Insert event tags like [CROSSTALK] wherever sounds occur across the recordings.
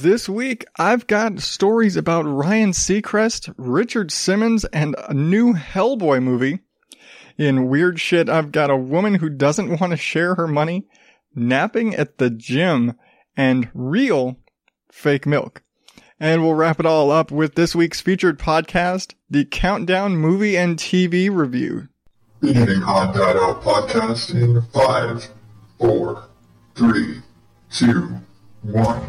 This week, I've got stories about Ryan Seacrest, Richard Simmons, and a new Hellboy movie. In weird shit, I've got a woman who doesn't want to share her money, napping at the gym, and real fake milk. And we'll wrap it all up with this week's featured podcast, the Countdown Movie and TV Review. Beginning Odd Dad Out podcast in five, four, three, two, one.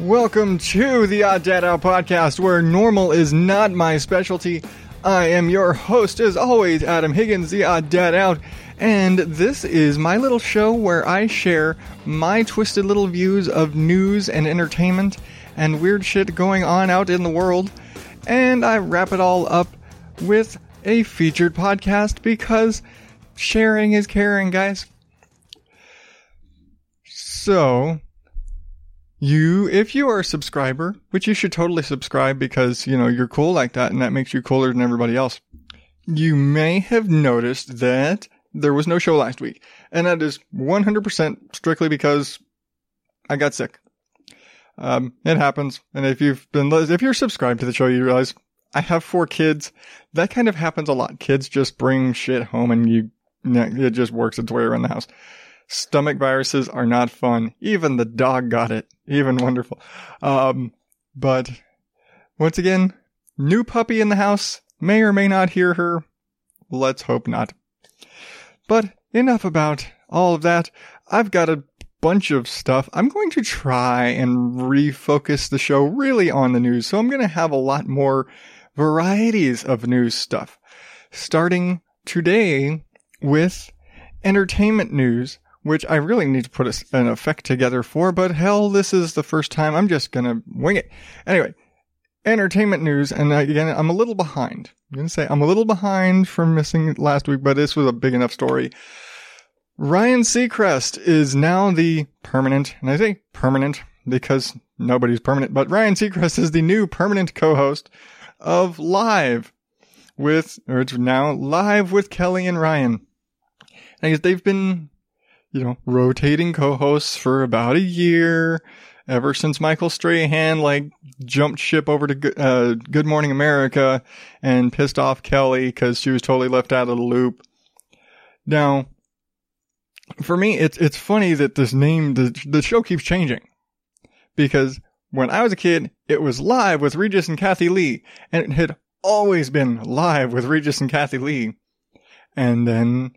Welcome to the Odd Dad Out podcast, where normal is not my specialty. I am your host, as always, Adam Higgins, the Odd Dad Out, and this is my little show where I share my twisted little views of news and entertainment and weird shit going on out in the world, and I wrap it all up with a featured podcast because sharing is caring, guys. So, you, if you are a subscriber, which you should totally subscribe because, you know, you're cool like that and that makes you cooler than everybody else. You may have noticed that there was no show last week. And that is 100% strictly because I got sick. Um, it happens. And if you've been, if you're subscribed to the show, you realize I have four kids. That kind of happens a lot. Kids just bring shit home and you, it just works its way around the house. Stomach viruses are not fun. Even the dog got it. Even wonderful. Um, but once again, new puppy in the house. May or may not hear her. Let's hope not. But enough about all of that. I've got a bunch of stuff. I'm going to try and refocus the show really on the news. So I'm going to have a lot more varieties of news stuff. Starting today with entertainment news which I really need to put a, an effect together for, but hell, this is the first time. I'm just gonna wing it. Anyway, entertainment news, and again, I'm a little behind. I'm gonna say I'm a little behind from missing last week, but this was a big enough story. Ryan Seacrest is now the permanent, and I say permanent because nobody's permanent, but Ryan Seacrest is the new permanent co-host of Live with, or it's now Live with Kelly and Ryan. I guess they've been you know, rotating co-hosts for about a year, ever since Michael Strahan like jumped ship over to Good, uh, Good Morning America and pissed off Kelly because she was totally left out of the loop. Now, for me, it's it's funny that this name the the show keeps changing. Because when I was a kid, it was live with Regis and Kathie Lee, and it had always been live with Regis and Kathie Lee, and then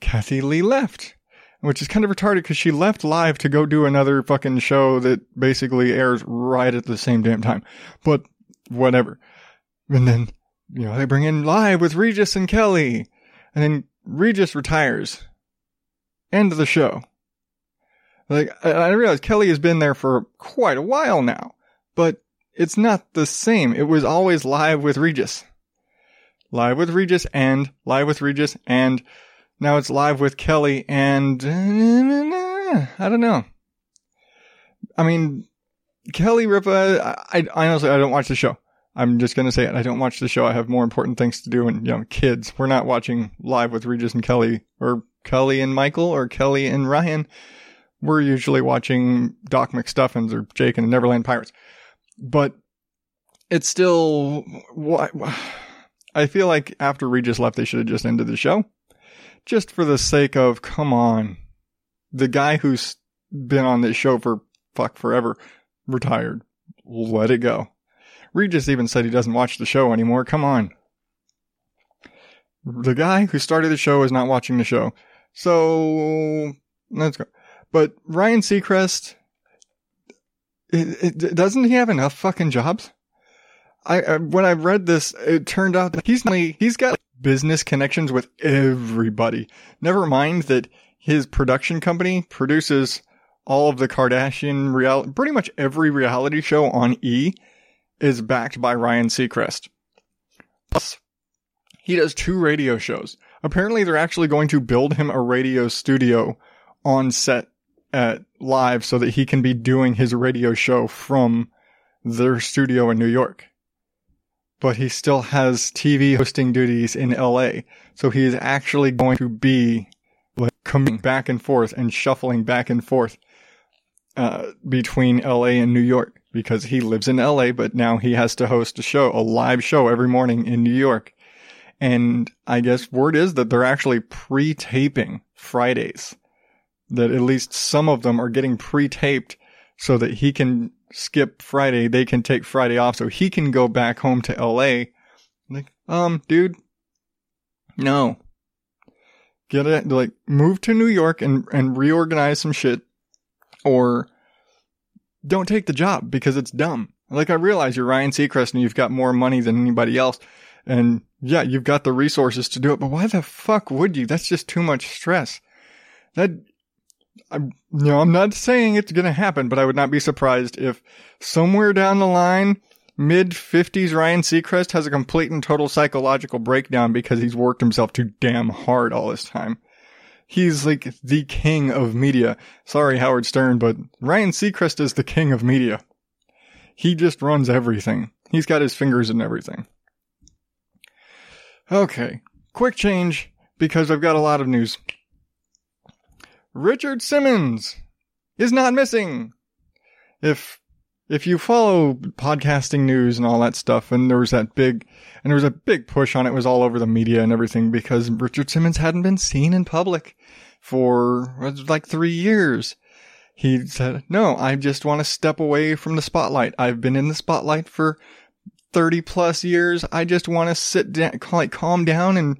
Kathie Lee left which is kind of retarded because she left live to go do another fucking show that basically airs right at the same damn time. But whatever. And then, you know, they bring in live with Regis and Kelly. And then Regis retires. End of the show. Like, I realize Kelly has been there for quite a while now, but it's not the same. It was always live with Regis. Live with Regis and live with Regis and now it's live with Kelly and uh, I don't know. I mean, Kelly Ripa, I, I honestly, I don't watch the show. I'm just going to say it. I don't watch the show. I have more important things to do and, you know, kids. We're not watching live with Regis and Kelly or Kelly and Michael or Kelly and Ryan. We're usually watching Doc McStuffins or Jake and the Neverland Pirates. But it's still, I feel like after Regis left, they should have just ended the show just for the sake of, come on. The guy who's been on this show for fuck forever retired. Let it go. Regis even said he doesn't watch the show anymore. Come on. The guy who started the show is not watching the show. So let's go. But Ryan Seacrest, it, it, doesn't he have enough fucking jobs? I, I when I read this, it turned out that he's not, he's got business connections with everybody. Never mind that his production company produces all of the Kardashian real, pretty much every reality show on E is backed by Ryan Seacrest. Plus, he does two radio shows. Apparently they're actually going to build him a radio studio on set at live so that he can be doing his radio show from their studio in New York. But he still has TV hosting duties in LA. So he is actually going to be like coming back and forth and shuffling back and forth uh, between LA and New York because he lives in LA, but now he has to host a show, a live show every morning in New York. And I guess word is that they're actually pre-taping Fridays. That at least some of them are getting pre-taped so that he can skip Friday. They can take Friday off so he can go back home to LA. Like, um, dude, no. Get it, like, move to New York and, and reorganize some shit or don't take the job because it's dumb. Like I realize you're Ryan Seacrest and you've got more money than anybody else. And yeah, you've got the resources to do it, but why the fuck would you? That's just too much stress. That, I'm, you know, I'm not saying it's going to happen, but I would not be surprised if somewhere down the line, mid 50s Ryan Seacrest has a complete and total psychological breakdown because he's worked himself too damn hard all this time. He's like the king of media. Sorry, Howard Stern, but Ryan Seacrest is the king of media. He just runs everything. He's got his fingers in everything. Okay, quick change because I've got a lot of news. Richard Simmons is not missing. If if you follow podcasting news and all that stuff, and there was that big, and there was a big push on it, it was all over the media and everything because Richard Simmons hadn't been seen in public for like three years. He said, no, I just want to step away from the spotlight. I've been in the spotlight for 30 plus years. I just want to sit down, like calm down and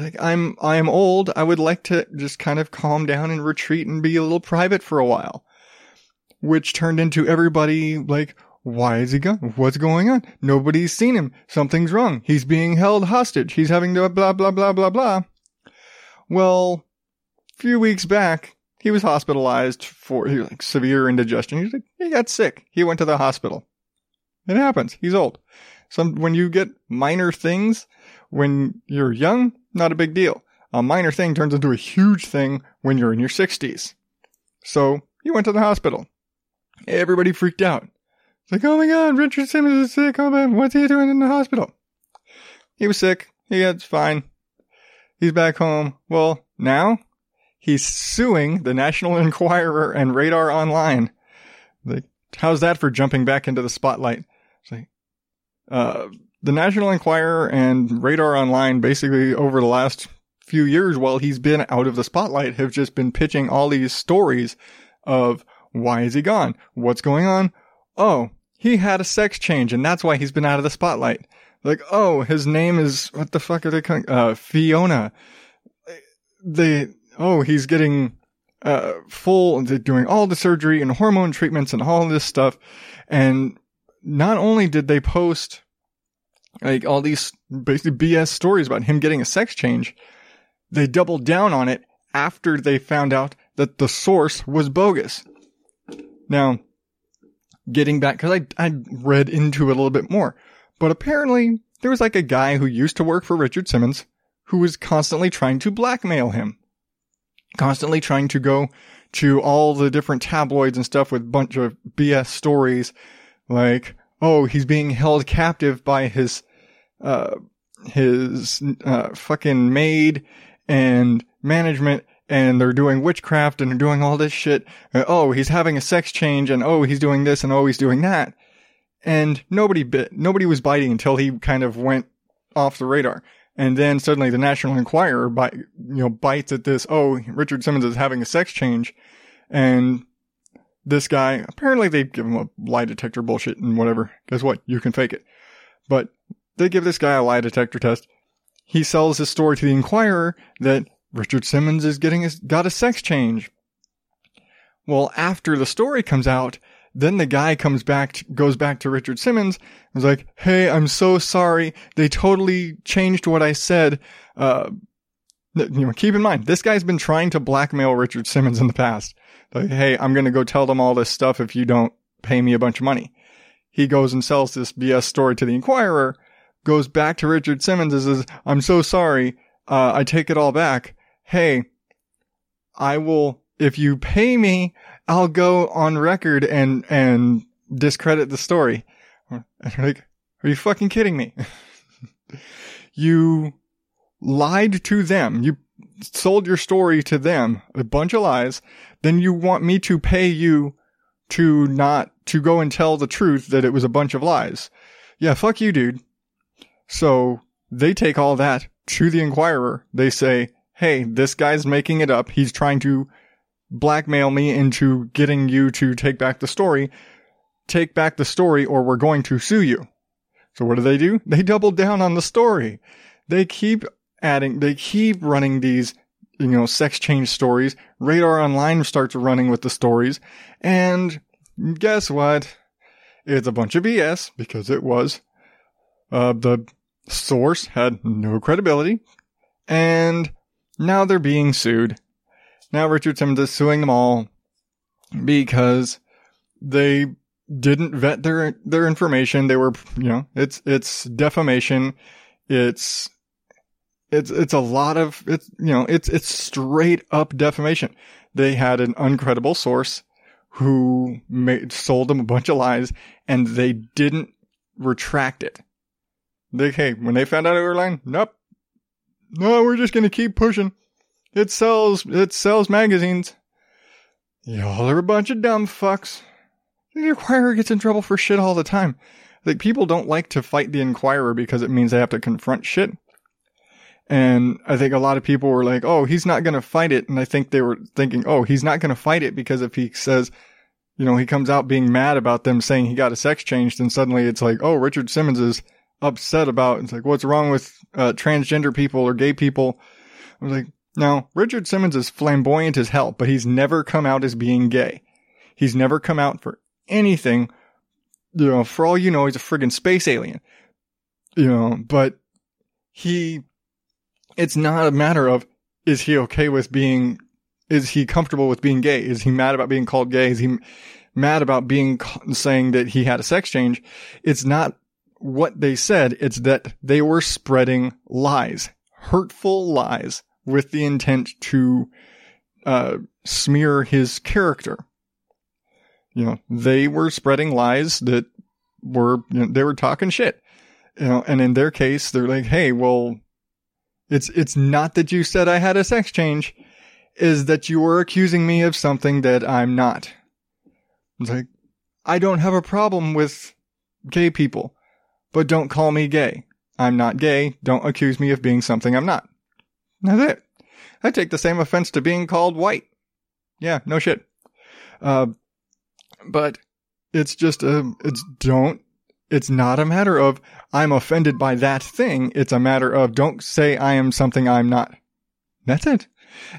like I'm, I am old. I would like to just kind of calm down and retreat and be a little private for a while which turned into everybody like, why is he gone? What's going on? Nobody's seen him. Something's wrong. He's being held hostage. He's having to blah, blah, blah, blah, blah. Well, a few weeks back, he was hospitalized for like severe indigestion. He's like, he got sick. He went to the hospital. It happens. He's old. Some, when you get minor things, when you're young, not a big deal. A minor thing turns into a huge thing when you're in your sixties. So he went to the hospital. Everybody freaked out. It's like, oh my god, Richard Simmons is sick. Oh man, what's he doing in the hospital? He was sick. He it's fine. He's back home. Well, now he's suing the National [LAUGHS] Enquirer and Radar Online. Like, how's that for jumping back into the spotlight? It's like, uh, the National Enquirer and Radar Online basically over the last few years while he's been out of the spotlight have just been pitching all these stories of why is he gone? What's going on? Oh, he had a sex change and that's why he's been out of the spotlight. Like, oh, his name is, what the fuck are they calling, uh, Fiona. They, oh, he's getting, uh, full, doing all the surgery and hormone treatments and all this stuff. And not only did they post, like, all these basically BS stories about him getting a sex change, they doubled down on it after they found out that the source was bogus. Now, getting back, cause I, I read into it a little bit more, but apparently there was like a guy who used to work for Richard Simmons who was constantly trying to blackmail him. Constantly trying to go to all the different tabloids and stuff with a bunch of BS stories like, oh, he's being held captive by his, uh, his, uh, fucking maid and management and they're doing witchcraft and they're doing all this shit. And, oh, he's having a sex change and oh, he's doing this and oh, he's doing that. And nobody bit, nobody was biting until he kind of went off the radar. And then suddenly the National Enquirer bite, you know, bites at this. Oh, Richard Simmons is having a sex change. And this guy, apparently they give him a lie detector bullshit and whatever. Guess what? You can fake it. But they give this guy a lie detector test. He sells his story to the Enquirer that Richard Simmons is getting a, got a sex change. Well, after the story comes out, then the guy comes back, goes back to Richard Simmons and is like, Hey, I'm so sorry. They totally changed what I said. Uh, you know, keep in mind, this guy's been trying to blackmail Richard Simmons in the past. Like, Hey, I'm going to go tell them all this stuff if you don't pay me a bunch of money. He goes and sells this BS story to the Enquirer, goes back to Richard Simmons and says, I'm so sorry. Uh, I take it all back hey, I will, if you pay me, I'll go on record and, and discredit the story. And like, Are you fucking kidding me? [LAUGHS] you lied to them. You sold your story to them, a bunch of lies. Then you want me to pay you to not, to go and tell the truth that it was a bunch of lies. Yeah, fuck you, dude. So they take all that to the Enquirer. They say, Hey, this guy's making it up. He's trying to blackmail me into getting you to take back the story. Take back the story or we're going to sue you. So what do they do? They double down on the story. They keep adding, they keep running these, you know, sex change stories. Radar Online starts running with the stories. And guess what? It's a bunch of BS because it was. Uh, the source had no credibility. And now they're being sued. Now Richard Simmons is suing them all because they didn't vet their their information. They were, you know, it's it's defamation. It's it's it's a lot of it's you know it's it's straight up defamation. They had an uncredible source who made sold them a bunch of lies, and they didn't retract it. They hey when they found out they were lying, nope, no, we're just gonna keep pushing. It sells it sells magazines. Y'all are a bunch of dumb fucks. The Enquirer gets in trouble for shit all the time. Like people don't like to fight the Enquirer because it means they have to confront shit. And I think a lot of people were like, "Oh, he's not going to fight it." And I think they were thinking, "Oh, he's not going to fight it because if he says, you know, he comes out being mad about them saying he got a sex change, then suddenly it's like, "Oh, Richard Simmons is upset about." It's like, "What's wrong with uh, transgender people or gay people?" I was like, "No, Richard Simmons is flamboyant as hell, but he's never come out as being gay. He's never come out for anything. You know, for all you know, he's a friggin' space alien. You know, but he, it's not a matter of, is he okay with being, is he comfortable with being gay? Is he mad about being called gay? Is he mad about being, saying that he had a sex change? It's not what they said. It's that they were spreading lies, hurtful lies with the intent to, uh, smear his character you know, they were spreading lies that were, you know, they were talking shit. You know, and in their case, they're like, hey, well, it's, it's not that you said I had a sex change, is that you were accusing me of something that I'm not. It's like, I don't have a problem with gay people, but don't call me gay. I'm not gay. Don't accuse me of being something I'm not. That's it. I take the same offense to being called white. Yeah, no shit. Uh, but it's just a, it's don't, it's not a matter of I'm offended by that thing. It's a matter of don't say I am something I'm not. That's it.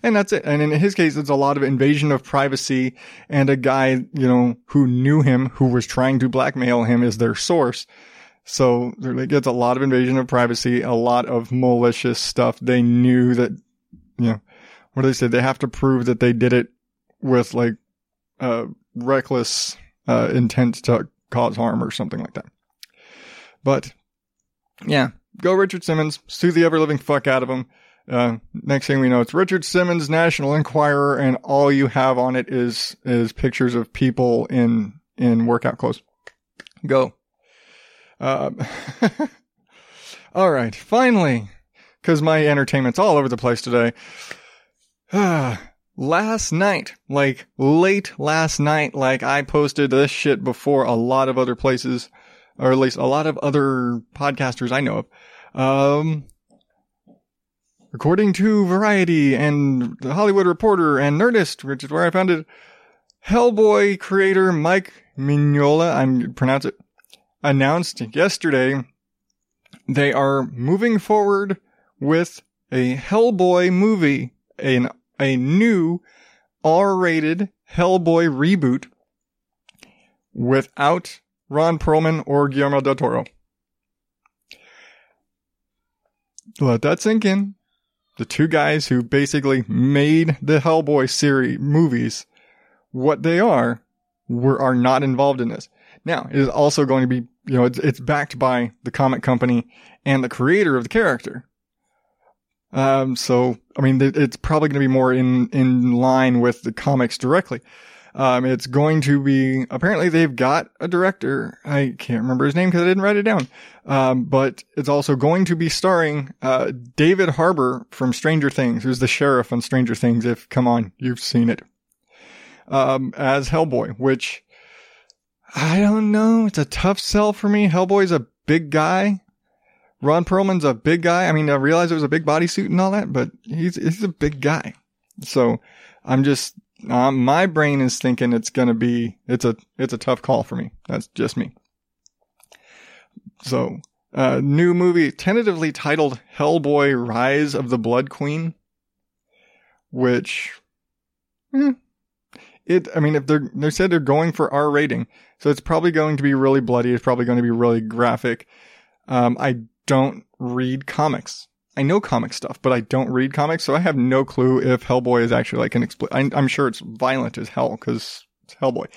And that's it. And in his case, it's a lot of invasion of privacy and a guy, you know, who knew him, who was trying to blackmail him is their source. So it gets a lot of invasion of privacy, a lot of malicious stuff. They knew that, you know, what do they say? They have to prove that they did it with like, uh, reckless uh, intent to cause harm or something like that. But yeah, go Richard Simmons, sue the ever living fuck out of him. Uh, next thing we know, it's Richard Simmons National Enquirer, and all you have on it is is pictures of people in in workout clothes. Go. Uh, [LAUGHS] all right, finally, because my entertainment's all over the place today. [SIGHS] last night, like late last night, like I posted this shit before a lot of other places, or at least a lot of other podcasters I know of. Um, according to Variety and the Hollywood Reporter and Nerdist, which is where I found it, Hellboy creator Mike Mignola, I'm pronounce it, announced yesterday they are moving forward with a Hellboy movie, an a new R-rated Hellboy reboot without Ron Perlman or Guillermo del Toro. Let that sink in. The two guys who basically made the Hellboy series movies what they are were are not involved in this. Now, it is also going to be, you know, it's, it's backed by the comic company and the creator of the character. Um, so, I mean, it's probably going to be more in, in line with the comics directly. Um, it's going to be, apparently they've got a director. I can't remember his name because I didn't write it down. Um, but it's also going to be starring, uh, David Harbour from Stranger Things, who's the sheriff on Stranger Things. If, come on, you've seen it. Um, as Hellboy, which I don't know. It's a tough sell for me. Hellboy's a big guy. Ron Perlman's a big guy. I mean, I realize it was a big bodysuit and all that, but he's, he's a big guy. So I'm just, um, my brain is thinking it's to be, it's a, it's a tough call for me. That's just me. So, uh, new movie tentatively titled Hellboy Rise of the Blood Queen, which, eh, it, I mean, if they're, they said they're going for R rating, so it's probably going to be really bloody. It's probably going to be really graphic. Um, I don't read comics. I know comic stuff, but I don't read comics, so I have no clue if Hellboy is actually like an expl- I'm sure it's violent as hell because it's Hellboy,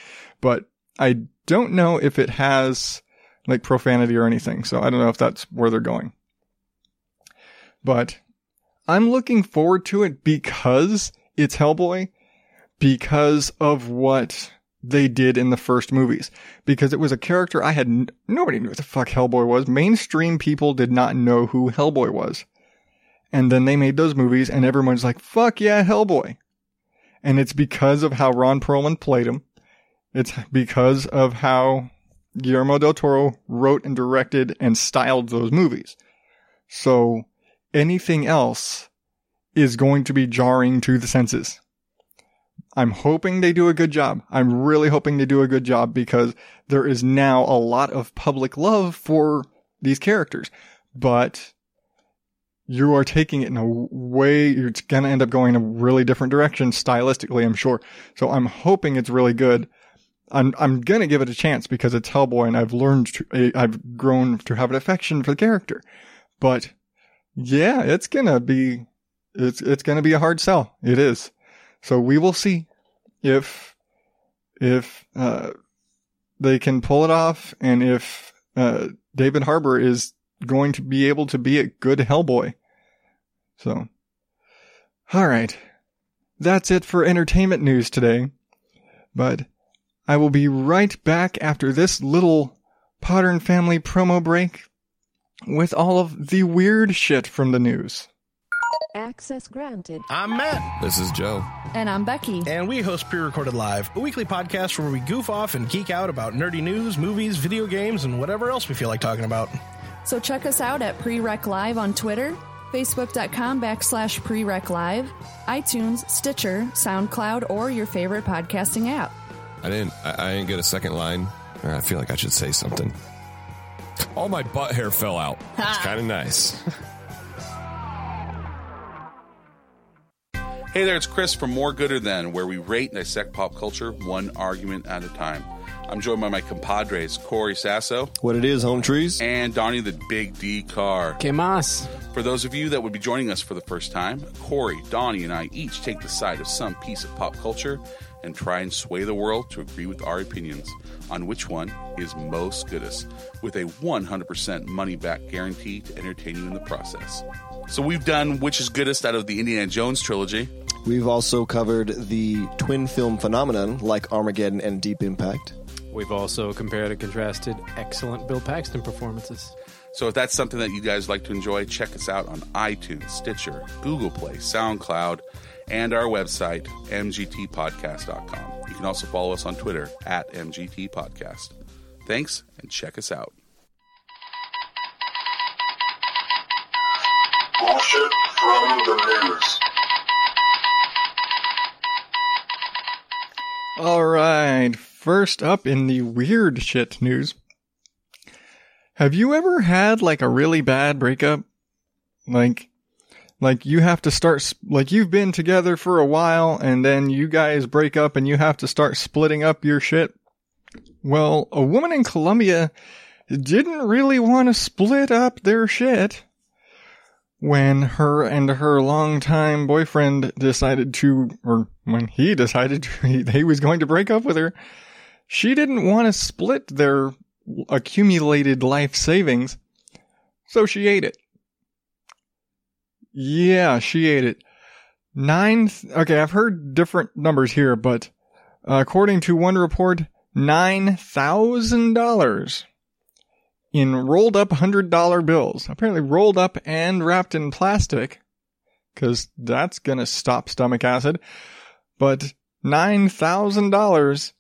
but I don't know if it has like profanity or anything. So I don't know if that's where they're going. But I'm looking forward to it because it's Hellboy, because of what they did in the first movies because it was a character I had n- nobody knew what the fuck Hellboy was. Mainstream people did not know who Hellboy was. And then they made those movies and everyone's like, fuck yeah, Hellboy. And it's because of how Ron Perlman played him. It's because of how Guillermo del Toro wrote and directed and styled those movies. So anything else is going to be jarring to the senses. I'm hoping they do a good job. I'm really hoping they do a good job because there is now a lot of public love for these characters, but you are taking it in a way, it's going to end up going a really different direction stylistically, I'm sure. So I'm hoping it's really good. I'm, I'm going to give it a chance because it's Hellboy and I've learned to, eh, I've grown to have an affection for the character. But yeah, it's going to be, it's, it's going to be a hard sell. It is. So we will see if if uh, they can pull it off, and if uh, David Harbour is going to be able to be a good Hellboy. So, all right, that's it for entertainment news today. But I will be right back after this little Potter and Family promo break with all of the weird shit from the news. Access granted. I'm Matt. This is Joe. And I'm Becky. And we host Pre Recorded Live, a weekly podcast where we goof off and geek out about nerdy news, movies, video games, and whatever else we feel like talking about. So check us out at Pre Rec Live on Twitter, Facebook.com backslash Prereq Live, iTunes, Stitcher, SoundCloud, or your favorite podcasting app. I didn't. I, I didn't get a second line. I feel like I should say something. All my butt hair fell out. It's kind of nice. [LAUGHS] Hey there, it's Chris from More Gooder Than, where we rate and dissect pop culture one argument at a time. I'm joined by my compadres, Corey Sasso What it is, home trees? and Donnie the Big D Car. Que más? For those of you that would be joining us for the first time, Corey, Donnie, and I each take the side of some piece of pop culture and try and sway the world to agree with our opinions on which one is most goodest, with a 100% money back guarantee to entertain you in the process. So we've done which is goodest out of the Indiana Jones trilogy. We've also covered the twin film phenomenon like Armageddon and Deep Impact. We've also compared and contrasted excellent Bill Paxton performances. So if that's something that you guys like to enjoy, check us out on iTunes, Stitcher, Google Play, SoundCloud, and our website, mgtpodcast.com. You can also follow us on Twitter at mgtpodcast. Thanks, and check us out. Bullshit from the news. All right. First up in the weird shit news. Have you ever had like a really bad breakup? Like, like you have to start, like you've been together for a while and then you guys break up and you have to start splitting up your shit? Well, a woman in Colombia didn't really want to split up their shit when her and her longtime boyfriend decided to, or when he decided to, [LAUGHS] he, was going to break up with her, she didn't want to split their accumulated life savings, so she ate it. Yeah, she ate it. Nine, th- okay, I've heard different numbers here, but According to one report, $9,000 in rolled up $100 bills. Apparently rolled up and wrapped in plastic because that's going to stop stomach acid. But $9,000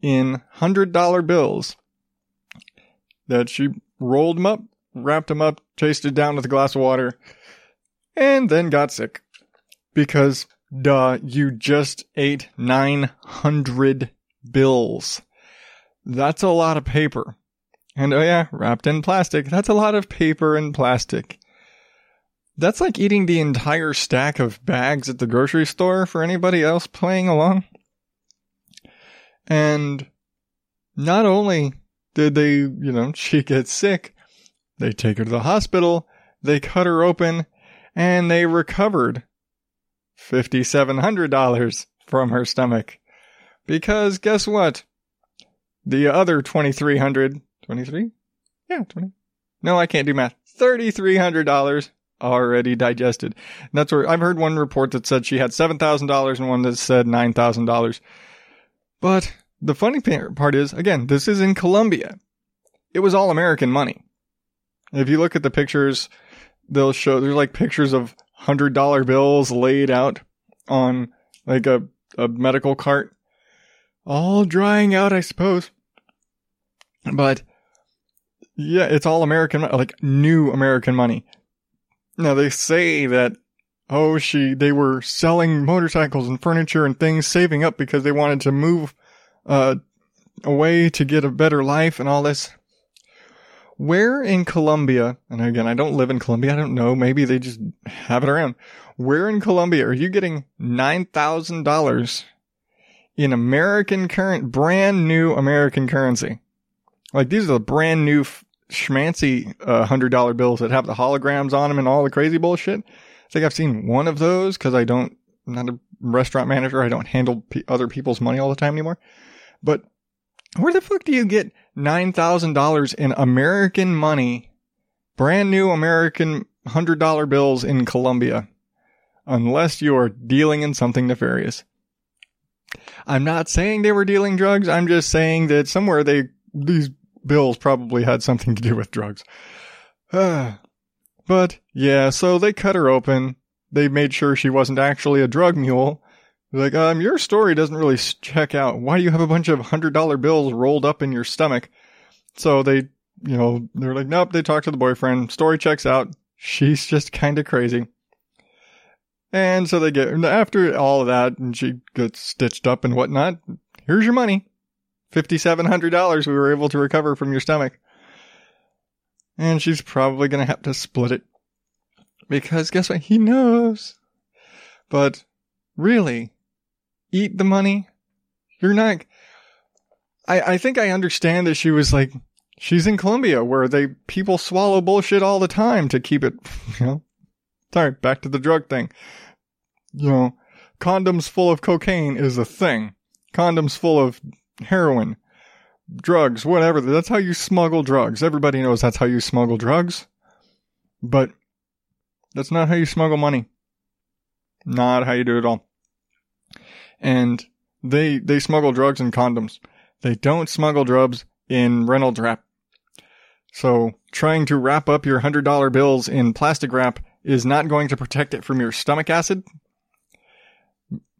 in $100 bills that she rolled them up, wrapped them up, chased it down with a glass of water, and then got sick. Because, duh, you just ate 900 bills. That's a lot of paper. And oh yeah, wrapped in plastic. That's a lot of paper and plastic. That's like eating the entire stack of bags at the grocery store for anybody else playing along. And not only did they, you know, [LAUGHS] she get sick, they take her to the hospital, they cut her open, and they recovered $5,700 from her stomach. Because guess what? The other 2300 23? Yeah, 20. No, I can't do math. $3,300 already digested. And that's where I've heard one report that said she had $7,000 and one that said $9,000. But the funny part is, again, this is in Colombia. It was all American money. If you look at the pictures, they'll show, there's like pictures of hundred dollar bills laid out on like a, a medical cart. All drying out, I suppose. But yeah, it's all American, like new American money. Now they say that, oh, she, they were selling motorcycles and furniture and things, saving up because they wanted to move, uh, away to get a better life and all this. Where in Colombia, and again, I don't live in Colombia, I don't know, maybe they just have it around. Where in Colombia are you getting $9,000 in American current, brand new American currency? Like these are the brand new schmancy uh, hundred dollar bills that have the holograms on them and all the crazy bullshit. I think I've seen one of those because I don't, I'm not a restaurant manager. I don't handle p- other people's money all the time anymore. But where the fuck do you get nine thousand dollars in American money, brand new American hundred dollar bills in Colombia, unless you are dealing in something nefarious? I'm not saying they were dealing drugs. I'm just saying that somewhere they these bills probably had something to do with drugs. [SIGHS] but yeah, so they cut her open. They made sure she wasn't actually a drug mule. Like, um, your story doesn't really check out. Why do you have a bunch of hundred dollar bills rolled up in your stomach? So they, you know, they're like, nope. They talk to the boyfriend. Story checks out. She's just kind of crazy. And so they get after all of that, and she gets stitched up and whatnot. Here's your money. $5,700 we were able to recover from your stomach. And she's probably going to have to split it. Because guess what? He knows. But really, eat the money. You're not. I, I think I understand that she was like, she's in Colombia where they, people swallow bullshit all the time to keep it, [LAUGHS] you know. Sorry, back to the drug thing. You know, condoms full of cocaine is a thing. Condoms full of heroin, drugs, whatever. That's how you smuggle drugs. Everybody knows that's how you smuggle drugs. But that's not how you smuggle money. Not how you do it all. And they they smuggle drugs in condoms. They don't smuggle drugs in Reynolds wrap. So trying to wrap up your hundred dollar bills in plastic wrap is not going to protect it from your stomach acid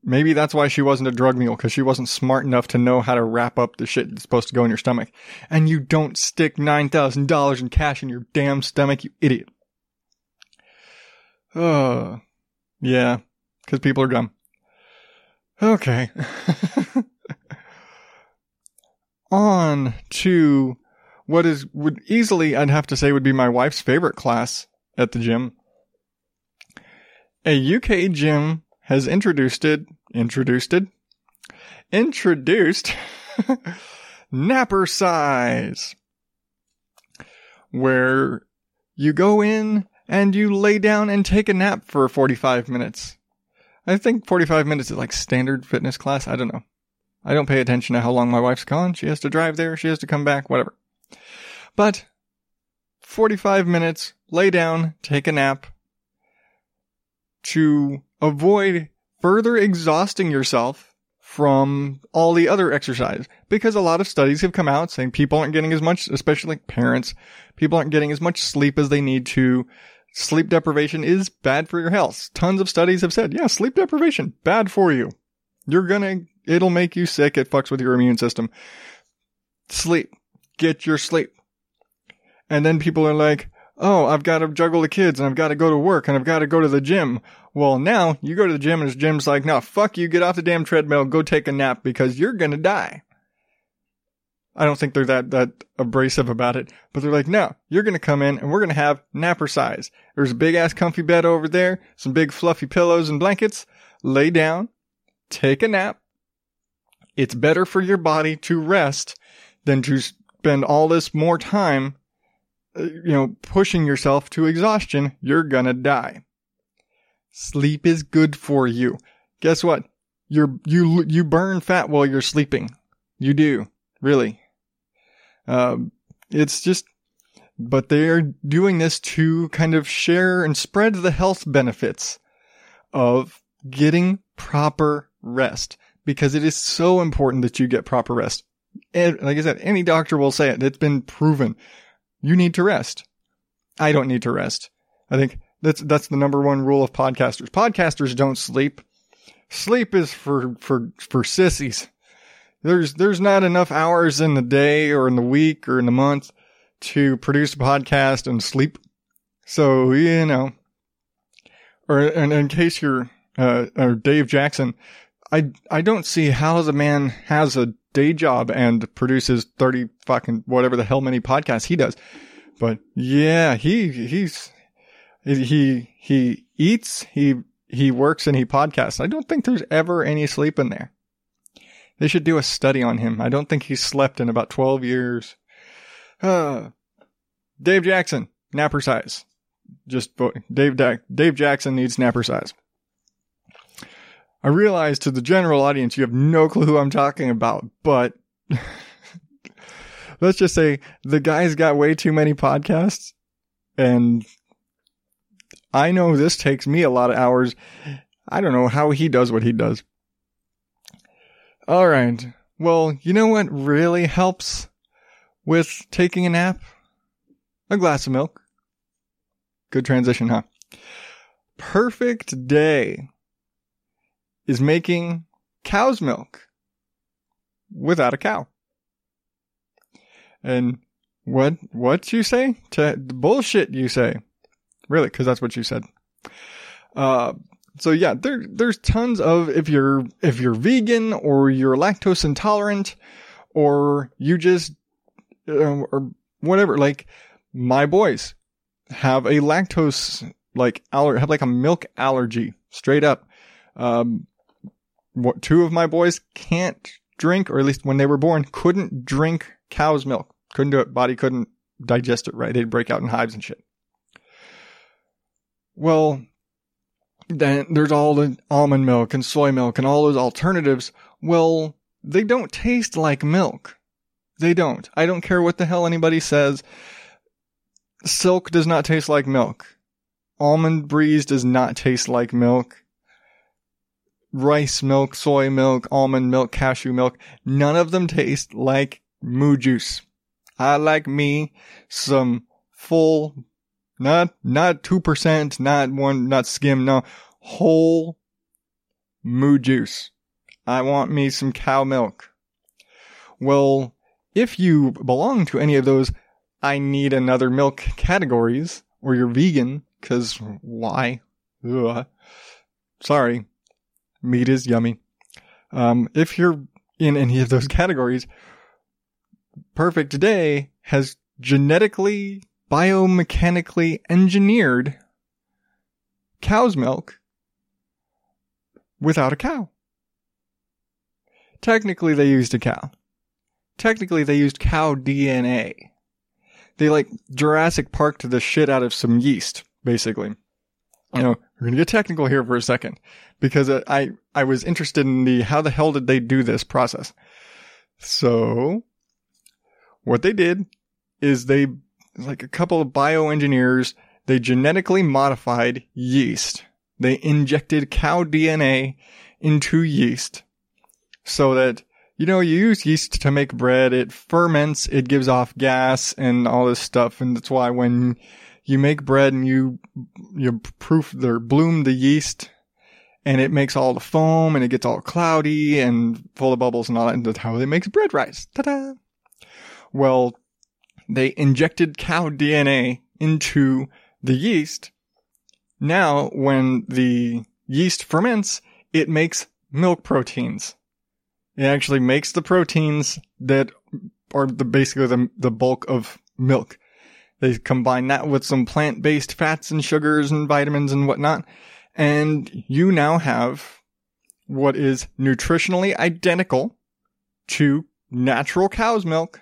Maybe that's why she wasn't a drug mule, because she wasn't smart enough to know how to wrap up the shit that's supposed to go in your stomach. And you don't stick $9,000 in cash in your damn stomach, you idiot. Oh, [SIGHS] yeah, because people are dumb. Okay. [LAUGHS] On to what is, would easily, I'd have to say, would be my wife's favorite class at the gym. A UK gym has introduced it, introduced it, introduced [LAUGHS] Napercise, where you go in and you lay down and take a nap for 45 minutes. I think 45 minutes is like standard fitness class. I don't know. I don't pay attention to how long my wife's gone. She has to drive there. She has to come back, whatever. But 45 minutes, lay down, take a nap to avoid further exhausting yourself from all the other exercise because a lot of studies have come out saying people aren't getting as much, especially parents, people aren't getting as much sleep as they need to. Sleep deprivation is bad for your health. Tons of studies have said, yeah, sleep deprivation, bad for you. You're gonna, it'll make you sick. It fucks with your immune system. Sleep. Get your sleep. And then people are like, oh, I've got to juggle the kids and I've got to go to work and I've got to go to the gym. Well, now you go to the gym and the gym's like, no, fuck you, get off the damn treadmill, go take a nap because you're gonna die. I don't think they're that, that abrasive about it, but they're like, no, you're gonna come in and we're gonna have napercise. There's a big ass comfy bed over there, some big fluffy pillows and blankets. Lay down, take a nap. It's better for your body to rest than to spend all this more time, you know, pushing yourself to exhaustion. You're gonna die. Sleep is good for you. Guess what? You're, you, you burn fat while you're sleeping. You do. Really. Um, it's just, but they're doing this to kind of share and spread the health benefits of getting proper rest because it is so important that you get proper rest. And like I said, any doctor will say it. It's been proven. You need to rest. I don't need to rest. I think that's that's the number one rule of podcasters. Podcasters don't sleep. Sleep is for for for sissies. There's there's not enough hours in the day or in the week or in the month to produce a podcast and sleep. So you know, or in, in case you're uh, or Dave Jackson, I I don't see how the man has a day job and produces thirty fucking whatever the hell many podcasts he does. But yeah, he he's he he eats, he he works and he podcasts. I don't think there's ever any sleep in there. They should do a study on him. I don't think he's slept in about 12 years. Uh, Dave Jackson, napercise. Just Dave Dave Jackson needs napercise. I realize to the general audience you have no clue who I'm talking about, but [LAUGHS] let's just say the guy's got way too many podcasts and I know this takes me a lot of hours. I don't know how he does what he does. All right. Well, you know what really helps with taking a nap? A glass of milk. Good transition, huh? Perfect day is making cow's milk without a cow. And what what you say? To bullshit you say. Really, because that's what you said. Uh, so yeah, there, there's tons of, if you're, if you're vegan or you're lactose intolerant or you just, uh, or whatever, like my boys have a lactose, like, aller, have like a milk allergy straight up. Um, two of my boys can't drink, or at least when they were born, couldn't drink cow's milk. Couldn't do it. Body couldn't digest it right. They'd break out in hives and shit. Well, then there's all the almond milk and soy milk and all those alternatives. Well, they don't taste like milk. They don't. I don't care what the hell anybody says. Silk does not taste like milk. Almond breeze does not taste like milk. Rice milk, soy milk, almond milk, cashew milk, none of them taste like moo juice. I like me some full not, not 2%, not one, not skim, no. Whole moo juice. I want me some cow milk. Well, if you belong to any of those, I need another milk categories, or you're vegan, cause why? Ugh. Sorry. Meat is yummy. Um, if you're in any of those [LAUGHS] categories, Perfect Day has genetically biomechanically engineered cow's milk without a cow. Technically, they used a cow. Technically, they used cow DNA. They like Jurassic Park to the shit out of some yeast, basically. You know, we're gonna get technical here for a second because I I was interested in the how the hell did they do this process. So, what they did is they like a couple of bioengineers, they genetically modified yeast. They injected cow DNA into yeast so that you know you use yeast to make bread. It ferments, it gives off gas and all this stuff, and that's why when you make bread and you you proof or bloom the yeast and it makes all the foam and it gets all cloudy and full of bubbles and all that. And that's how they makes bread rise. Ta-da! Well, they injected cow DNA into the yeast. Now, when the yeast ferments, it makes milk proteins. It actually makes the proteins that are the, basically the, the bulk of milk. They combine that with some plant-based fats and sugars and vitamins and whatnot. And you now have what is nutritionally identical to natural cow's milk.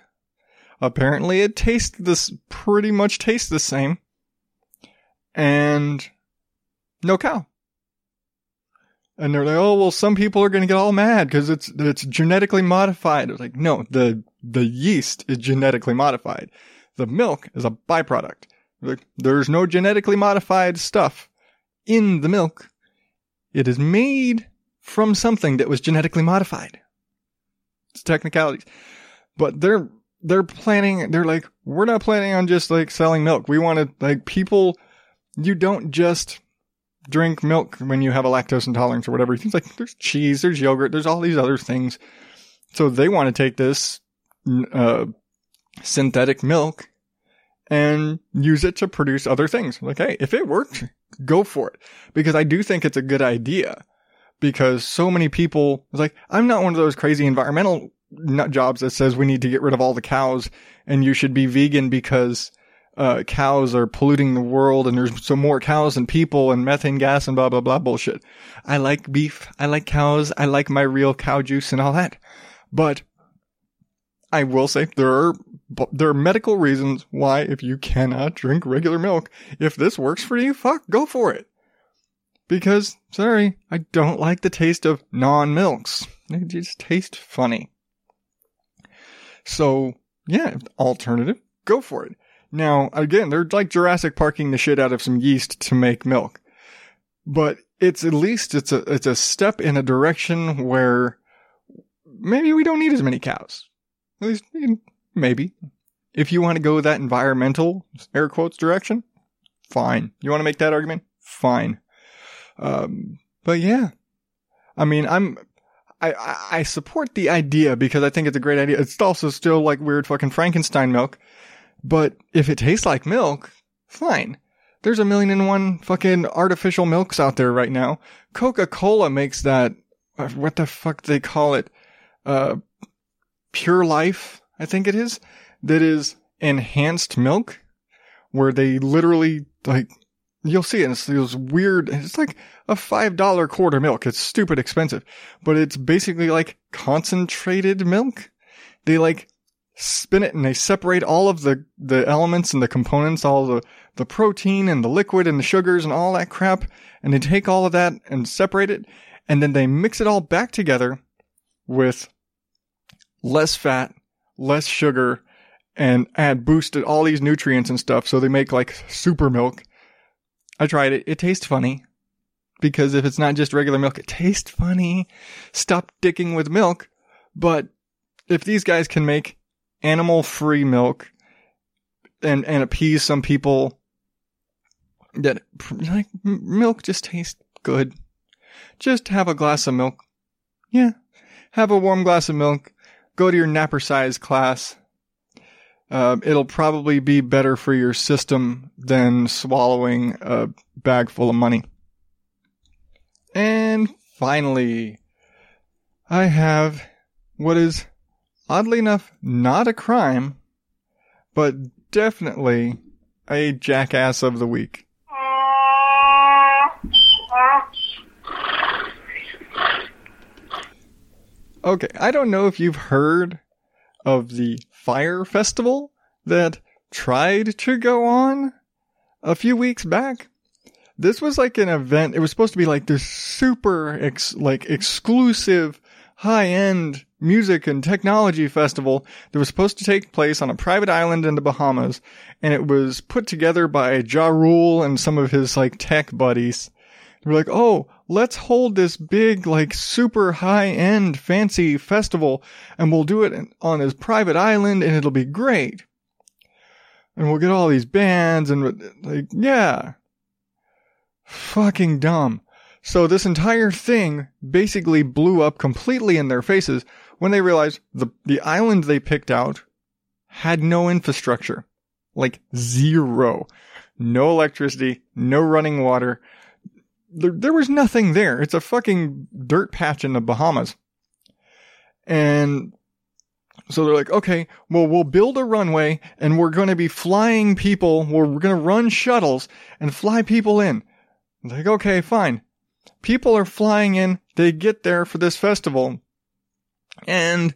Apparently it tastes this pretty much tastes the same. And no cow. And they're like, oh well, some people are going to get all mad because it's it's genetically modified. It's like, no, the the yeast is genetically modified. The milk is a byproduct. There's no genetically modified stuff in the milk. It is made from something that was genetically modified. It's technicalities, but they're they're planning. They're like, we're not planning on just like selling milk. We want to like people. You don't just drink milk when you have a lactose intolerance or whatever. It's like there's cheese, there's yogurt, there's all these other things. So they want to take this uh, synthetic milk and use it to produce other things. Like, hey, if it works, go for it. Because I do think it's a good idea. Because so many people, like, I'm not one of those crazy environmental nut jobs that says we need to get rid of all the cows and you should be vegan because uh, cows are polluting the world and there's so more cows than people and methane gas and blah, blah, blah bullshit. I like beef. I like cows. I like my real cow juice and all that. But I will say there are, there are medical reasons why if you cannot drink regular milk, if this works for you, fuck, go for it. Because, sorry, I don't like the taste of non-milks. They just taste funny. So, yeah, alternative, go for it. Now, again, they're like Jurassic Parking the shit out of some yeast to make milk. But it's at least it's a it's a step in a direction where maybe we don't need as many cows. At least maybe. If you want to go that environmental air quotes direction, fine. You want to make that argument? Fine. Um, but yeah. I mean, I'm I, I support the idea because I think it's a great idea. It's also still like weird fucking Frankenstein milk. But if it tastes like milk, fine. There's a million and one fucking artificial milks out there right now. Coca-Cola makes that, uh, what the fuck they call it? Uh, pure life, I think it is, that is enhanced milk, where they literally, like, you'll see it, it's those weird, it's like a $5 quarter milk. It's stupid expensive, but it's basically like concentrated milk. They like spin it and they separate all of the, the elements and the components, all the, the protein and the liquid and the sugars and all that crap. And they take all of that and separate it. And then they mix it all back together with less fat, less sugar, and add boosted all these nutrients and stuff. So they make like super milk. I tried it. It tastes funny because if it's not just regular milk, it tastes funny. Stop dicking with milk. But if these guys can make animal free milk and, and appease some people that like milk just tastes good. Just have a glass of milk. Yeah. Have a warm glass of milk. Go to your napercise class. Uh, it'll probably be better for your system than swallowing a bag full of money. And finally, I have what is oddly enough not a crime, but definitely a jackass of the week. Okay, I don't know if you've heard of the Fyre Festival that tried to go on a few weeks back. This was like an event. It was supposed to be like this super ex- like exclusive high end music and technology festival that was supposed to take place on a private island in the Bahamas. And it was put together by Ja Rule and some of his like tech buddies. They were like, Oh, let's hold this big, like super high end fancy festival and we'll do it on this private island and it'll be great. And we'll get all these bands and like, yeah. Fucking dumb. So this entire thing basically blew up completely in their faces when they realized the, the island they picked out had no infrastructure. Like zero. No electricity, no running water. There, there was nothing there. It's a fucking dirt patch in the Bahamas. And so they're like, okay, well, we'll build a runway and we're going to be flying people. We're, going to run shuttles and fly people in. Like, okay, fine. People are flying in. They get there for this festival and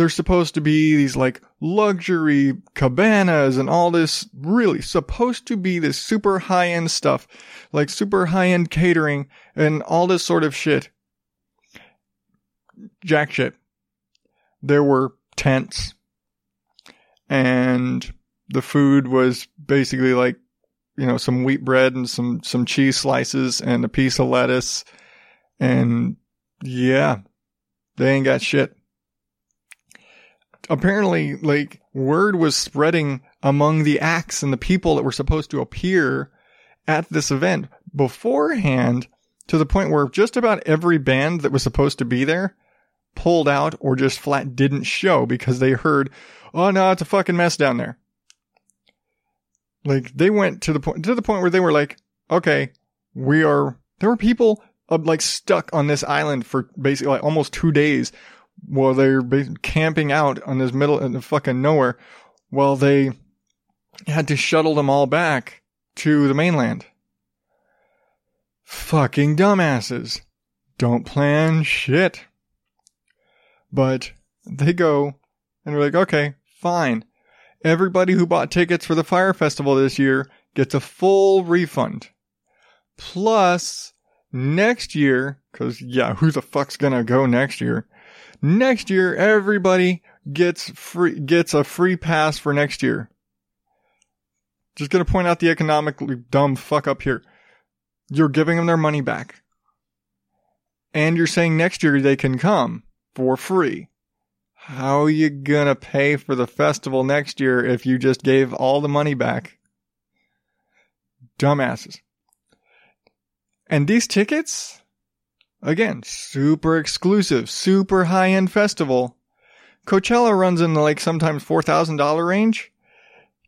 they're supposed to be these like luxury cabanas and all this really supposed to be this super high end stuff, like super high end catering and all this sort of shit. Jack shit. There were tents and the food was basically like, you know, some wheat bread and some, some cheese slices and a piece of lettuce. And yeah, they ain't got shit apparently like word was spreading among the acts and the people that were supposed to appear at this event beforehand to the point where just about every band that was supposed to be there pulled out or just flat didn't show because they heard, oh no, it's a fucking mess down there. Like they went to the point to the point where they were like, okay, we are. There were people uh, like stuck on this island for basically like almost two days while they're camping out on this middle the fucking nowhere while they had to shuttle them all back to the mainland. Fucking dumbasses. Don't plan shit. But they go and they're like, okay, fine. Everybody who bought tickets for the Fyre festival this year gets a full refund. Plus, next year, cause yeah, who the fuck's gonna go next year? Next year, everybody gets free, gets a free pass for next year. Just gonna point out the economically dumb fuck up here. You're giving them their money back. And you're saying next year they can come for free. How are you gonna pay for the festival next year if you just gave all the money back? Dumbasses. And these tickets, Again, super exclusive, super high end festival. Coachella runs in the like sometimes $4,000 range.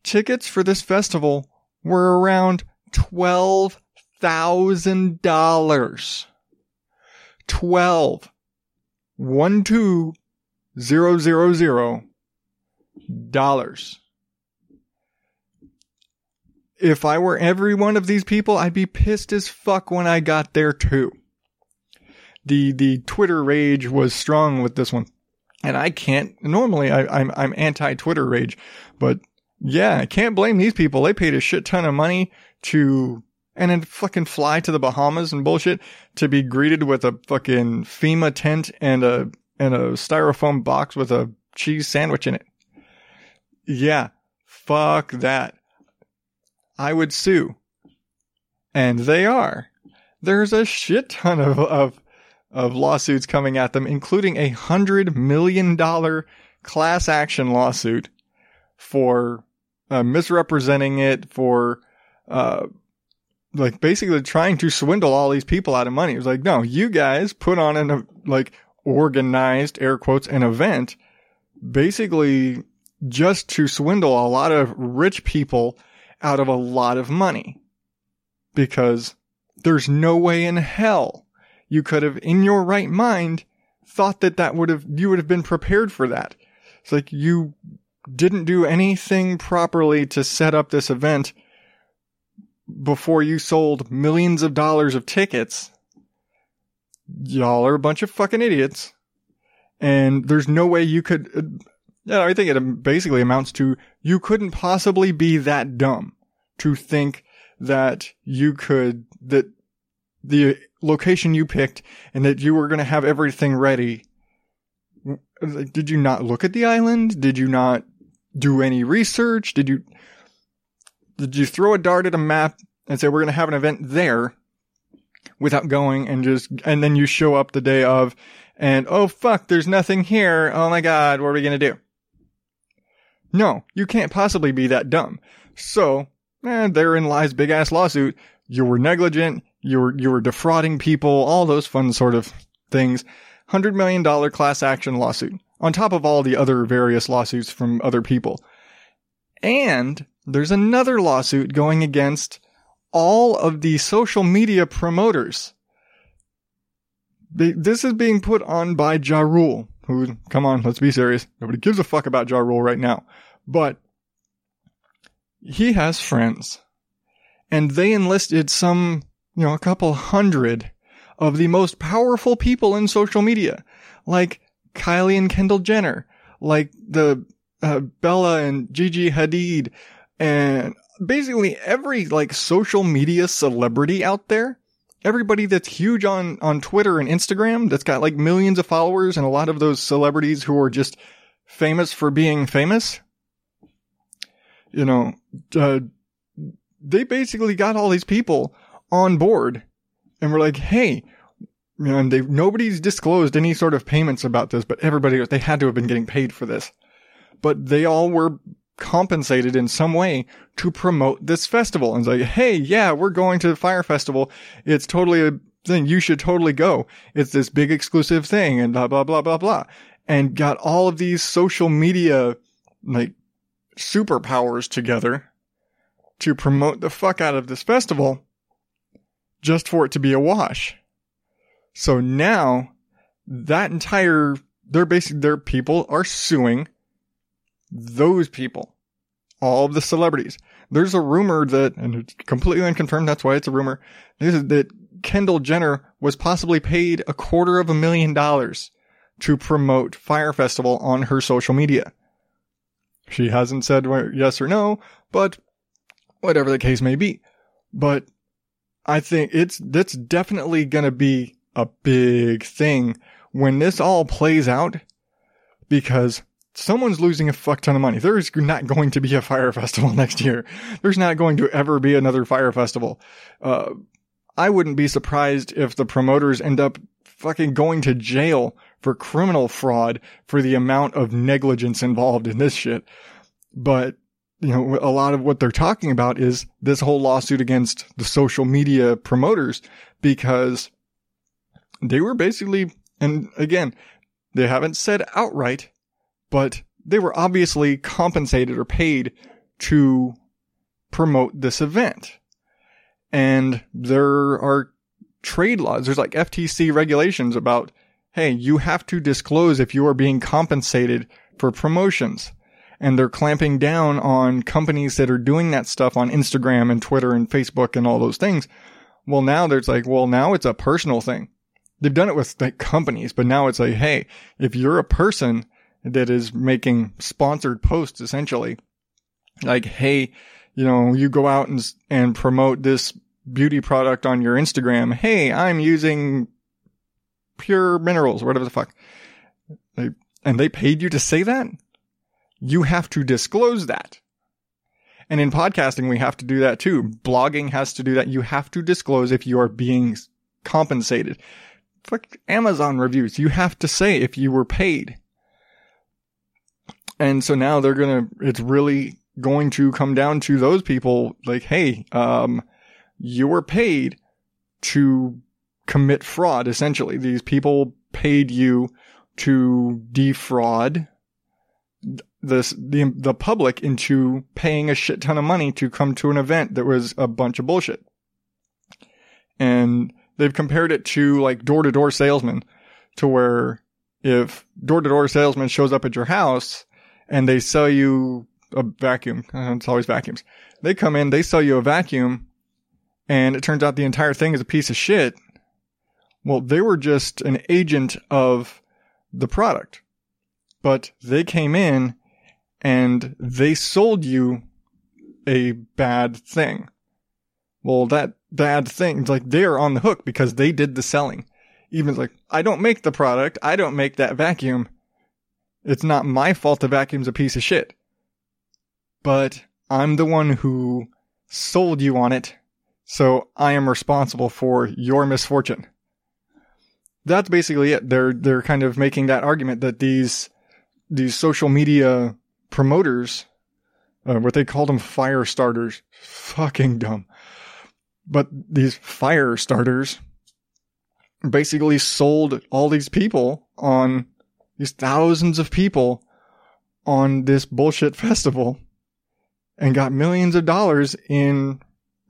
Tickets for this festival were around $12,000. 12. One two zero zero zero dollars. If I were every one of these people, I'd be pissed as fuck when I got there too the the Twitter rage was strong with this one, and I can't. Normally, I, I'm I'm anti Twitter rage, but yeah, I can't blame these people. They paid a shit ton of money to and then fucking fly to the Bahamas and bullshit to be greeted with a fucking FEMA tent and a and a styrofoam box with a cheese sandwich in it. Yeah, fuck that. I would sue. And they are. There's a shit ton of, of of lawsuits coming at them, including a hundred million dollar class action lawsuit for uh, misrepresenting it, for uh, like basically trying to swindle all these people out of money. It was like, no, you guys put on an like organized air quotes an event, basically just to swindle a lot of rich people out of a lot of money, because there's no way in hell you could have, in your right mind, thought that that would have, you would have been prepared for that. It's like you didn't do anything properly to set up this event before you sold millions of dollars of tickets. Y'all are a bunch of fucking idiots. And there's no way you could, uh, yeah, I think it basically amounts to you couldn't possibly be that dumb to think that you could, that the location you picked and that you were going to have everything ready. Did you not look at the island? Did you not do any research? Did you, did you throw a dart at a map and say, we're going to have an event there? without going and just, and then you show up the day of and oh fuck, there's nothing here. Oh my god, what are we gonna do? No, you can't possibly be that dumb. So, eh, therein lies big ass lawsuit. You were negligent. You were, you were defrauding people, all those fun sort of things. $100 million class action lawsuit on top of all the other various lawsuits from other people. And there's another lawsuit going against all of the social media promoters. This is being put on by Ja Rule, who, come on, let's be serious. Nobody gives a fuck about Ja Rule right now. But he has friends and they enlisted some, you know, a couple hundred of the most powerful people in social media, like Kylie and Kendall Jenner, like the uh, Bella and Gigi Hadid, and basically every like social media celebrity out there. Everybody that's huge on, on Twitter and Instagram that's got like millions of followers and a lot of those celebrities who are just famous for being famous. You know, uh, they basically got all these people on board and were like, hey, and they nobody's disclosed any sort of payments about this, but everybody they had to have been getting paid for this. But they all were compensated in some way to promote this festival. And it's like, hey, yeah, we're going to the Fyre Festival. It's totally a thing. You should totally go. It's this big exclusive thing and blah, blah, blah, blah, blah. And got all of these social media, like, superpowers together to promote the fuck out of this festival just for it to be a wash. So now that entire, they're basically, their people are suing those people, all of the celebrities. There's a rumor that, and it's completely unconfirmed, that's why it's a rumor, is that Kendall Jenner was possibly paid a quarter of a million dollars to promote Fyre Festival on her social media. She hasn't said yes or no, but whatever the case may be. But I think it's, that's definitely going to be a big thing when this all plays out because someone's losing a fuck ton of money. There is not going to be a Fyre [LAUGHS] festival next year. There's not going to ever be another Fyre festival. Uh, I wouldn't be surprised if the promoters end up fucking going to jail for criminal fraud for the amount of negligence involved in this shit. But you know, a lot of what they're talking about is this whole lawsuit against the social media promoters because they were basically, and again, they haven't said outright, but they were obviously compensated or paid to promote this event. And there are trade laws. There's like FTC regulations about, hey, you have to disclose if you are being compensated for promotions and they're clamping down on companies that are doing that stuff on Instagram and Twitter and Facebook and all those things. Well, now there's like, well, now it's a personal thing. They've done it with like companies, but now it's like, hey, if you're a person that is making sponsored posts essentially, like, hey, you know, you go out and, and promote this beauty product on your Instagram. Hey, I'm using pure minerals, whatever the fuck. They, and they paid you to say that? You have to disclose that. And in podcasting, we have to do that too. Blogging has to do that. You have to disclose if you are being compensated. Fuck Amazon reviews. You have to say if you were paid. And so now they're gonna, it's really going to come down to those people like, hey, um, you were paid to commit fraud, essentially. These people paid you to defraud this the the public into paying a shit ton of money to come to an event that was a bunch of bullshit. And they've compared it to like door to door salesmen to where if door to door salesman shows up at your house and they sell you a vacuum, uh, it's always vacuums. They come in, they sell you a vacuum and it turns out the entire thing is a piece of shit. Well, they were just an agent of the product, but they came in and they sold you a bad thing. Well, that bad thing, like they're on the hook because they did the selling. Even like, I don't make the product. I don't make that vacuum. It's not my fault the vacuum's a piece of shit. But I'm the one who sold you on it. So I am responsible for your misfortune. That's basically it. They're, they're kind of making that argument that these, these social media promoters, uh, what they called them fire starters, fucking dumb. But these fire starters basically sold all these people on these thousands of people on this bullshit [LAUGHS] festival and got millions of dollars in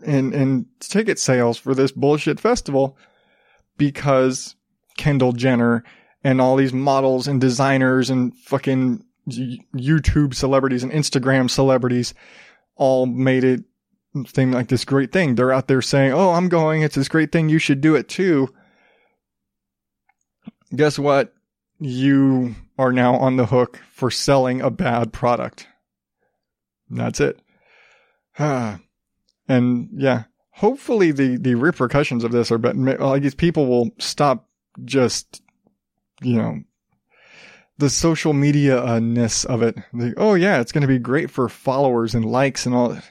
in in ticket sales for this bullshit festival because Kendall Jenner and all these models and designers and fucking YouTube celebrities and Instagram celebrities all made it thing like this great thing. They're out there saying, "Oh, I'm going. It's this great thing. You should do it too." Guess what? You are now on the hook for selling a bad product. That's it. [SIGHS] and yeah, hopefully the, the repercussions of this are, but like these people will stop just, you know, the social media uh, ness of it. Oh yeah, it's going to be great for followers and likes and all that.